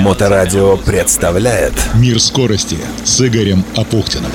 Моторадио представляет Мир скорости с Игорем Апухтиным.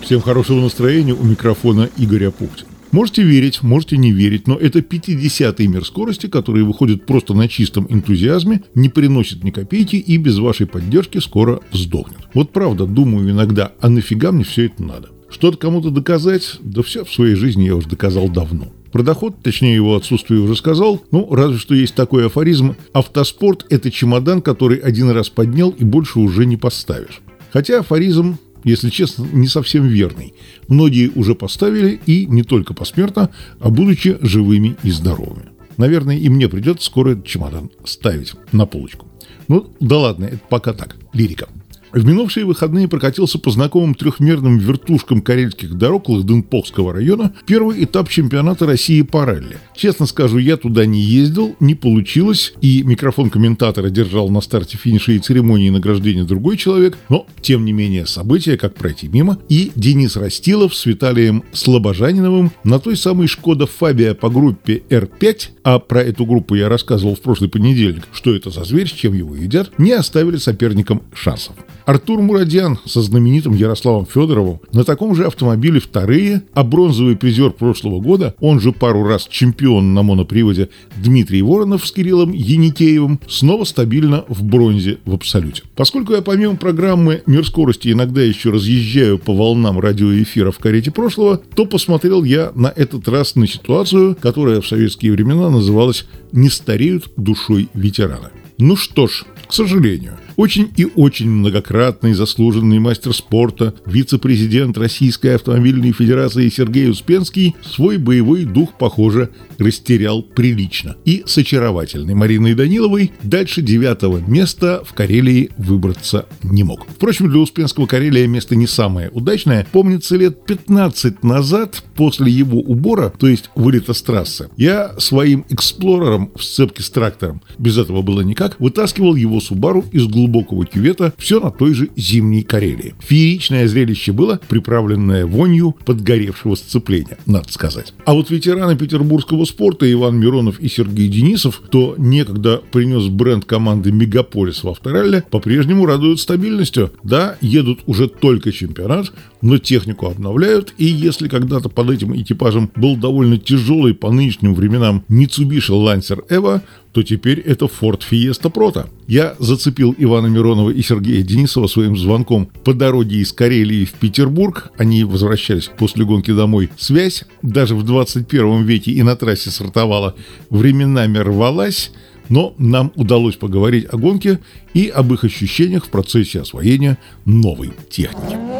Всем хорошего настроения у микрофона Игорь Апухтин. Можете верить, можете не верить, но это 50-й мир скорости, который выходит просто на чистом энтузиазме, не приносит ни копейки и без вашей поддержки скоро сдохнет. Вот правда, думаю иногда, а нафига мне все это надо? Что-то кому-то доказать? Да все в своей жизни я уже доказал давно. Про доход, точнее его отсутствие уже сказал, ну, разве что есть такой афоризм «Автоспорт – это чемодан, который один раз поднял и больше уже не поставишь». Хотя афоризм, если честно, не совсем верный. Многие уже поставили и не только посмертно, а будучи живыми и здоровыми. Наверное, и мне придется скоро этот чемодан ставить на полочку. Ну, да ладно, это пока так, лирика. В минувшие выходные прокатился по знакомым трехмерным вертушкам карельских дорог Лахденполского района первый этап чемпионата России по ралли. Честно скажу, я туда не ездил, не получилось, и микрофон комментатора держал на старте финиша и церемонии награждения другой человек, но, тем не менее, события, как пройти мимо, и Денис Растилов с Виталием Слобожаниновым на той самой Шкода Фабия по группе R5, а про эту группу я рассказывал в прошлый понедельник, что это за зверь, с чем его едят, не оставили соперникам шансов. Артур Мурадян со знаменитым Ярославом Федоровым на таком же автомобиле вторые, а бронзовый призер прошлого года, он же пару раз чемпион на моноприводе Дмитрий Воронов с Кириллом Яникеевым, снова стабильно в бронзе в абсолюте. Поскольку я помимо программы «Мир скорости» иногда еще разъезжаю по волнам радиоэфира в карете прошлого, то посмотрел я на этот раз на ситуацию, которая в советские времена называлась «Не стареют душой ветераны». Ну что ж, к сожалению, очень и очень многократный заслуженный мастер спорта, вице-президент Российской автомобильной федерации Сергей Успенский свой боевой дух, похоже, растерял прилично. И с очаровательной Мариной Даниловой дальше девятого места в Карелии выбраться не мог. Впрочем, для Успенского Карелия место не самое удачное. Помнится, лет 15 назад, после его убора, то есть вылета с трассы, я своим эксплорером в сцепке с трактором, без этого было никак, вытаскивал его Субару из глубокого кювета, все на той же зимней Карелии. Фееричное зрелище было, приправленное вонью подгоревшего сцепления, надо сказать. А вот ветераны петербургского спорта Иван Миронов и Сергей Денисов, кто некогда принес бренд команды «Мегаполис» в авторалле, по-прежнему радуют стабильностью. Да, едут уже только чемпионат, но технику обновляют, и если когда-то под этим экипажем был довольно тяжелый по нынешним временам Mitsubishi Lancer Evo, то теперь это Ford Fiesta Proto. Я зацепил Ивана Миронова и Сергея Денисова своим звонком по дороге из Карелии в Петербург. Они возвращались после гонки домой. Связь даже в 21 веке и на трассе сортовала. Временами рвалась, но нам удалось поговорить о гонке и об их ощущениях в процессе освоения новой техники.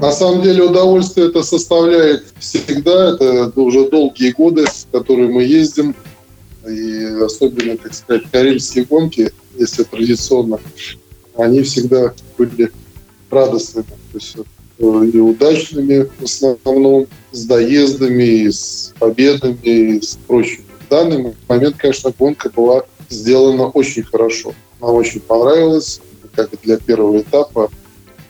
На самом деле удовольствие это составляет всегда, это уже долгие годы, с которыми мы ездим, и особенно, так сказать, карельские гонки, если традиционно, они всегда были радостными, то есть э, и удачными в основном, с доездами, с победами, и с прочим. В данный момент, конечно, гонка была сделана очень хорошо. Нам очень понравилось, как для первого этапа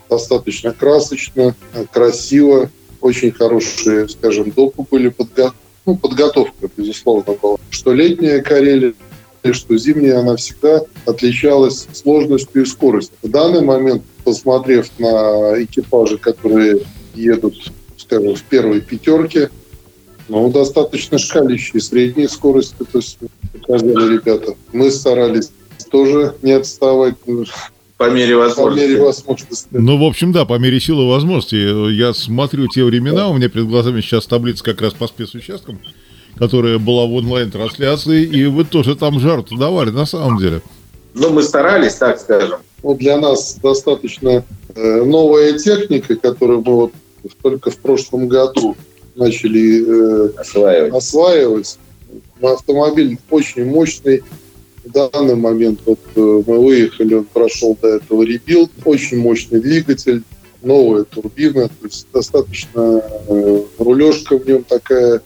достаточно красочно, красиво, очень хорошие, скажем, допы были подго... ну, подготовка, безусловно, была. Что летняя Карелия, что зимняя, она всегда отличалась сложностью и скоростью. В данный момент, посмотрев на экипажи, которые едут, скажем, в первой пятерке, ну, достаточно шкалящие средние скорости, то есть показали ребята. Мы старались тоже не отставать. По мере возможности. По мере возможности. Ну, в общем, да, по мере силы возможности. Я смотрю те времена, у меня перед глазами сейчас таблица как раз по спецучасткам, которая была в онлайн-трансляции, и вы тоже там жару давали, на самом деле. Ну, мы старались, так скажем. Вот для нас достаточно э, новая техника, которую мы вот только в прошлом году начали э, осваивать. осваивать. Автомобиль очень мощный, в данный момент вот э, мы выехали, он прошел до этого rebuild, очень мощный двигатель, новая турбина, то есть достаточно э, рулежка в нем такая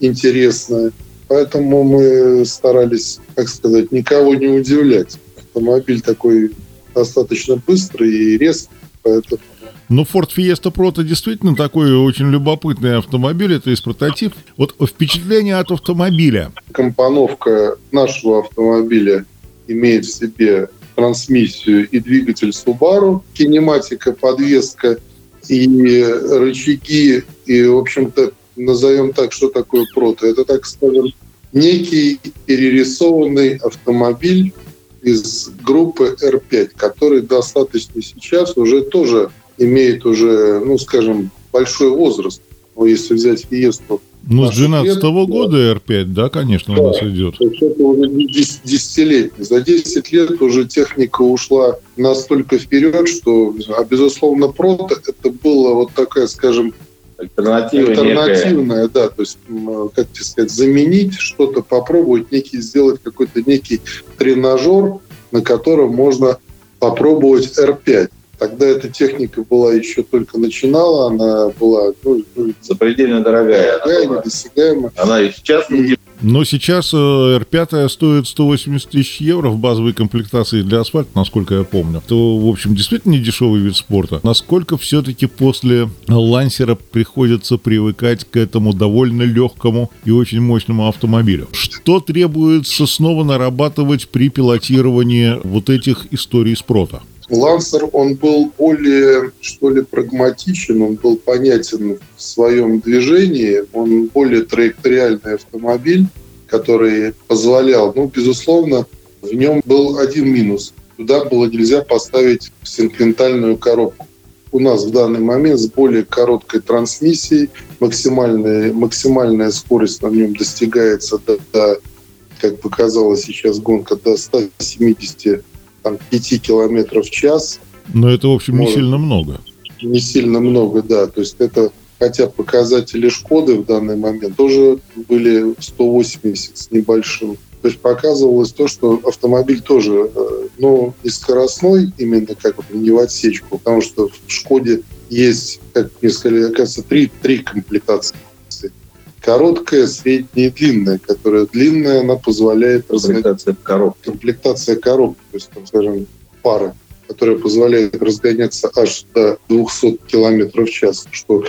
интересная. Поэтому мы старались, как сказать, никого не удивлять. Автомобиль такой достаточно быстрый и резкий, поэтому Но Ford Fiesta Pro действительно такой очень любопытный автомобиль, это из прототип. Вот впечатление от автомобиля. Компоновка нашего автомобиля имеет в себе трансмиссию и двигатель Subaru, кинематика, подвеска и рычаги, и, в общем-то, назовем так, что такое прото. Это, так скажем, некий перерисованный автомобиль из группы R5, который достаточно сейчас уже тоже имеет уже, ну, скажем, большой возраст. Но если взять Фиесту... Ну, с 12 -го года R5, да, конечно, да, у нас идет. Это уже десятилетний. За 10 лет уже техника ушла настолько вперед, что, а, безусловно, прото это было вот такая, скажем, Альтернатива Альтернативная, некая. да, то есть, как тебе сказать, заменить что-то, попробовать, некий, сделать какой-то некий тренажер, на котором можно попробовать R5. Тогда эта техника была еще только начинала, она была ну, ну запредельно дорогая. Дорогая, недосягаемая. Она и сейчас не но сейчас R5 э, стоит 180 тысяч евро в базовой комплектации для асфальта, насколько я помню. То, в общем, действительно не дешевый вид спорта. Насколько все-таки после лансера приходится привыкать к этому довольно легкому и очень мощному автомобилю? Что требуется снова нарабатывать при пилотировании вот этих историй спорта? Лансер, он был более, что ли, прагматичен, он был понятен в своем движении, он более траекториальный автомобиль, который позволял, ну, безусловно, в нем был один минус. Туда было нельзя поставить синклентальную коробку. У нас в данный момент с более короткой трансмиссией максимальная, максимальная скорость на нем достигается до, до как показала сейчас гонка, до 170 там, 5 километров в час. Но это, в общем, не Может, сильно много. Не сильно много, да. То есть это, хотя показатели Шкоды в данный момент тоже были 180 с небольшим. То есть показывалось то, что автомобиль тоже, э, ну, не скоростной, именно как бы не в отсечку, потому что в Шкоде есть, как мне сказали, оказывается, три, три комплектации. Короткая, средняя и длинная, которая длинная, она позволяет... Комплектация коробки. Комплектация коробки, то есть, там, скажем, пара, которая позволяет разгоняться аж до 200 км в час, что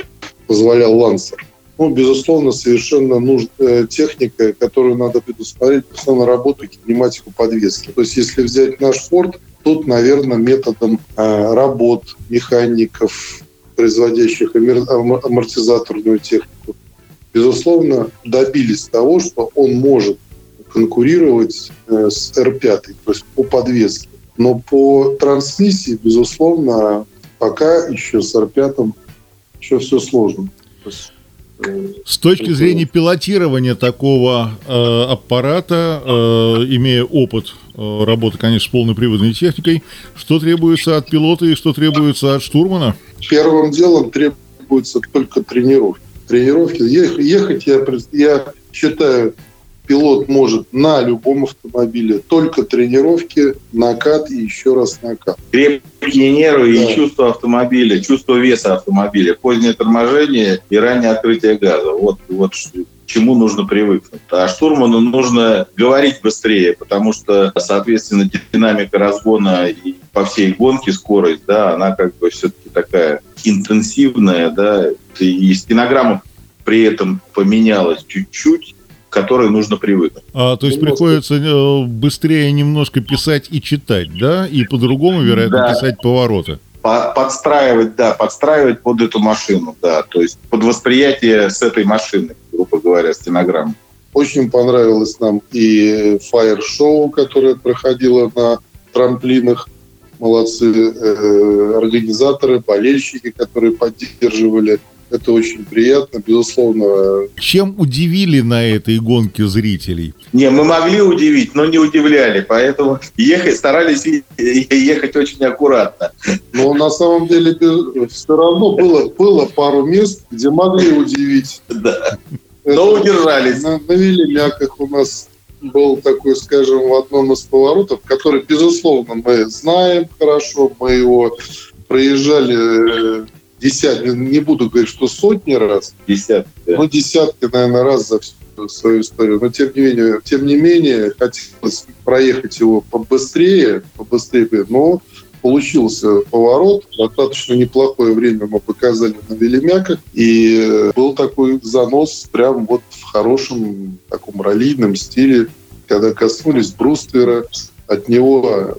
позволял Лансер. Ну, безусловно, совершенно нужная э, техника, которую надо предусмотреть на работу кинематику подвески. То есть, если взять наш Форд, тут, наверное, методом э, работ механиков, производящих амортизаторную технику, безусловно, добились того, что он может конкурировать э, с R5, то есть по подвеске. Но по трансмиссии, безусловно, пока еще с R5 еще все сложно. Э, с точки зрения пилотирования такого э, аппарата, э, имея опыт э, работы, конечно, с полной приводной техникой, что требуется от пилота и что требуется от штурмана? Первым делом требуется только тренировка тренировки. Ехать, я, я считаю, пилот может на любом автомобиле. Только тренировки, накат и еще раз накат. Крепкие нервы да. и чувство автомобиля, чувство веса автомобиля, позднее торможение и раннее открытие газа. Вот, вот чему нужно привыкнуть. А штурману нужно говорить быстрее, потому что, соответственно, динамика разгона и по всей гонке скорость, да, она как бы все-таки такая интенсивная, да, и стенограмма при этом поменялась чуть-чуть, к которой нужно привыкнуть. А, то есть немножко... приходится э, быстрее немножко писать и читать, да? И по-другому, вероятно, да. писать повороты. Подстраивать, да, подстраивать под эту машину, да. То есть под восприятие с этой машины, грубо говоря, стенограммы. Очень понравилось нам и фаер-шоу, которое проходило на трамплинах. Молодцы э, организаторы, болельщики, которые поддерживали это очень приятно, безусловно. Чем удивили на этой гонке зрителей? Не, мы могли удивить, но не удивляли, поэтому ехать, старались ехать очень аккуратно. Но на самом деле все равно было, было пару мест, где могли удивить. Да. Но удержались. На, на Велимяках у нас был такой, скажем, в одном из поворотов, который, безусловно, мы знаем хорошо, мы его проезжали э, десятки, не буду говорить, что сотни раз. Десятки, да. Ну, десятки, наверное, раз за всю свою историю. Но тем не менее, тем не менее, хотелось проехать его побыстрее, побыстрее, но получился поворот. Достаточно неплохое время мы показали на Велимяках. И был такой занос прям вот в хорошем таком раллийном стиле. Когда коснулись бруствера, от него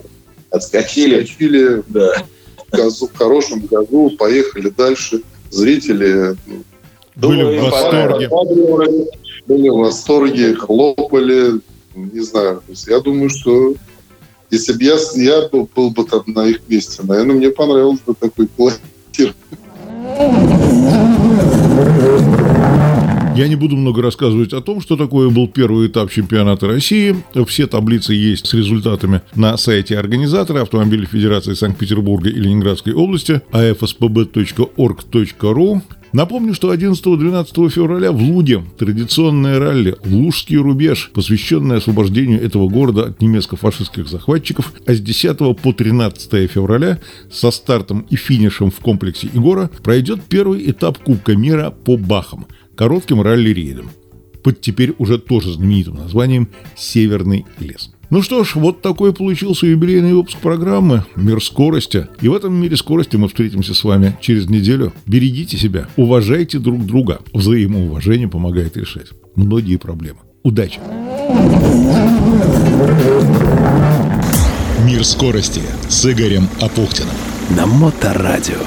отскочили, отскочили да. в, газу, в хорошем газу, поехали дальше. Зрители были думаю, в восторге. Были в восторге, хлопали. Не знаю. Я думаю, что если бы я, я был, был бы там на их месте, наверное, мне понравился бы такой платир. Я не буду много рассказывать о том, что такое был первый этап чемпионата России. Все таблицы есть с результатами на сайте организатора Автомобильной Федерации Санкт-Петербурга и Ленинградской области afspb.org.ru. Напомню, что 11-12 февраля в Луге традиционное ралли «Лужский рубеж», посвященное освобождению этого города от немецко-фашистских захватчиков, а с 10 по 13 февраля со стартом и финишем в комплексе Игора пройдет первый этап Кубка мира по Бахам – коротким ралли-рейдом под теперь уже тоже знаменитым названием «Северный лес». Ну что ж, вот такой получился юбилейный выпуск программы «Мир скорости». И в этом мире скорости мы встретимся с вами через неделю. Берегите себя, уважайте друг друга. Взаимоуважение помогает решать многие проблемы. Удачи! «Мир скорости» с Игорем Апухтиным. На Моторадио.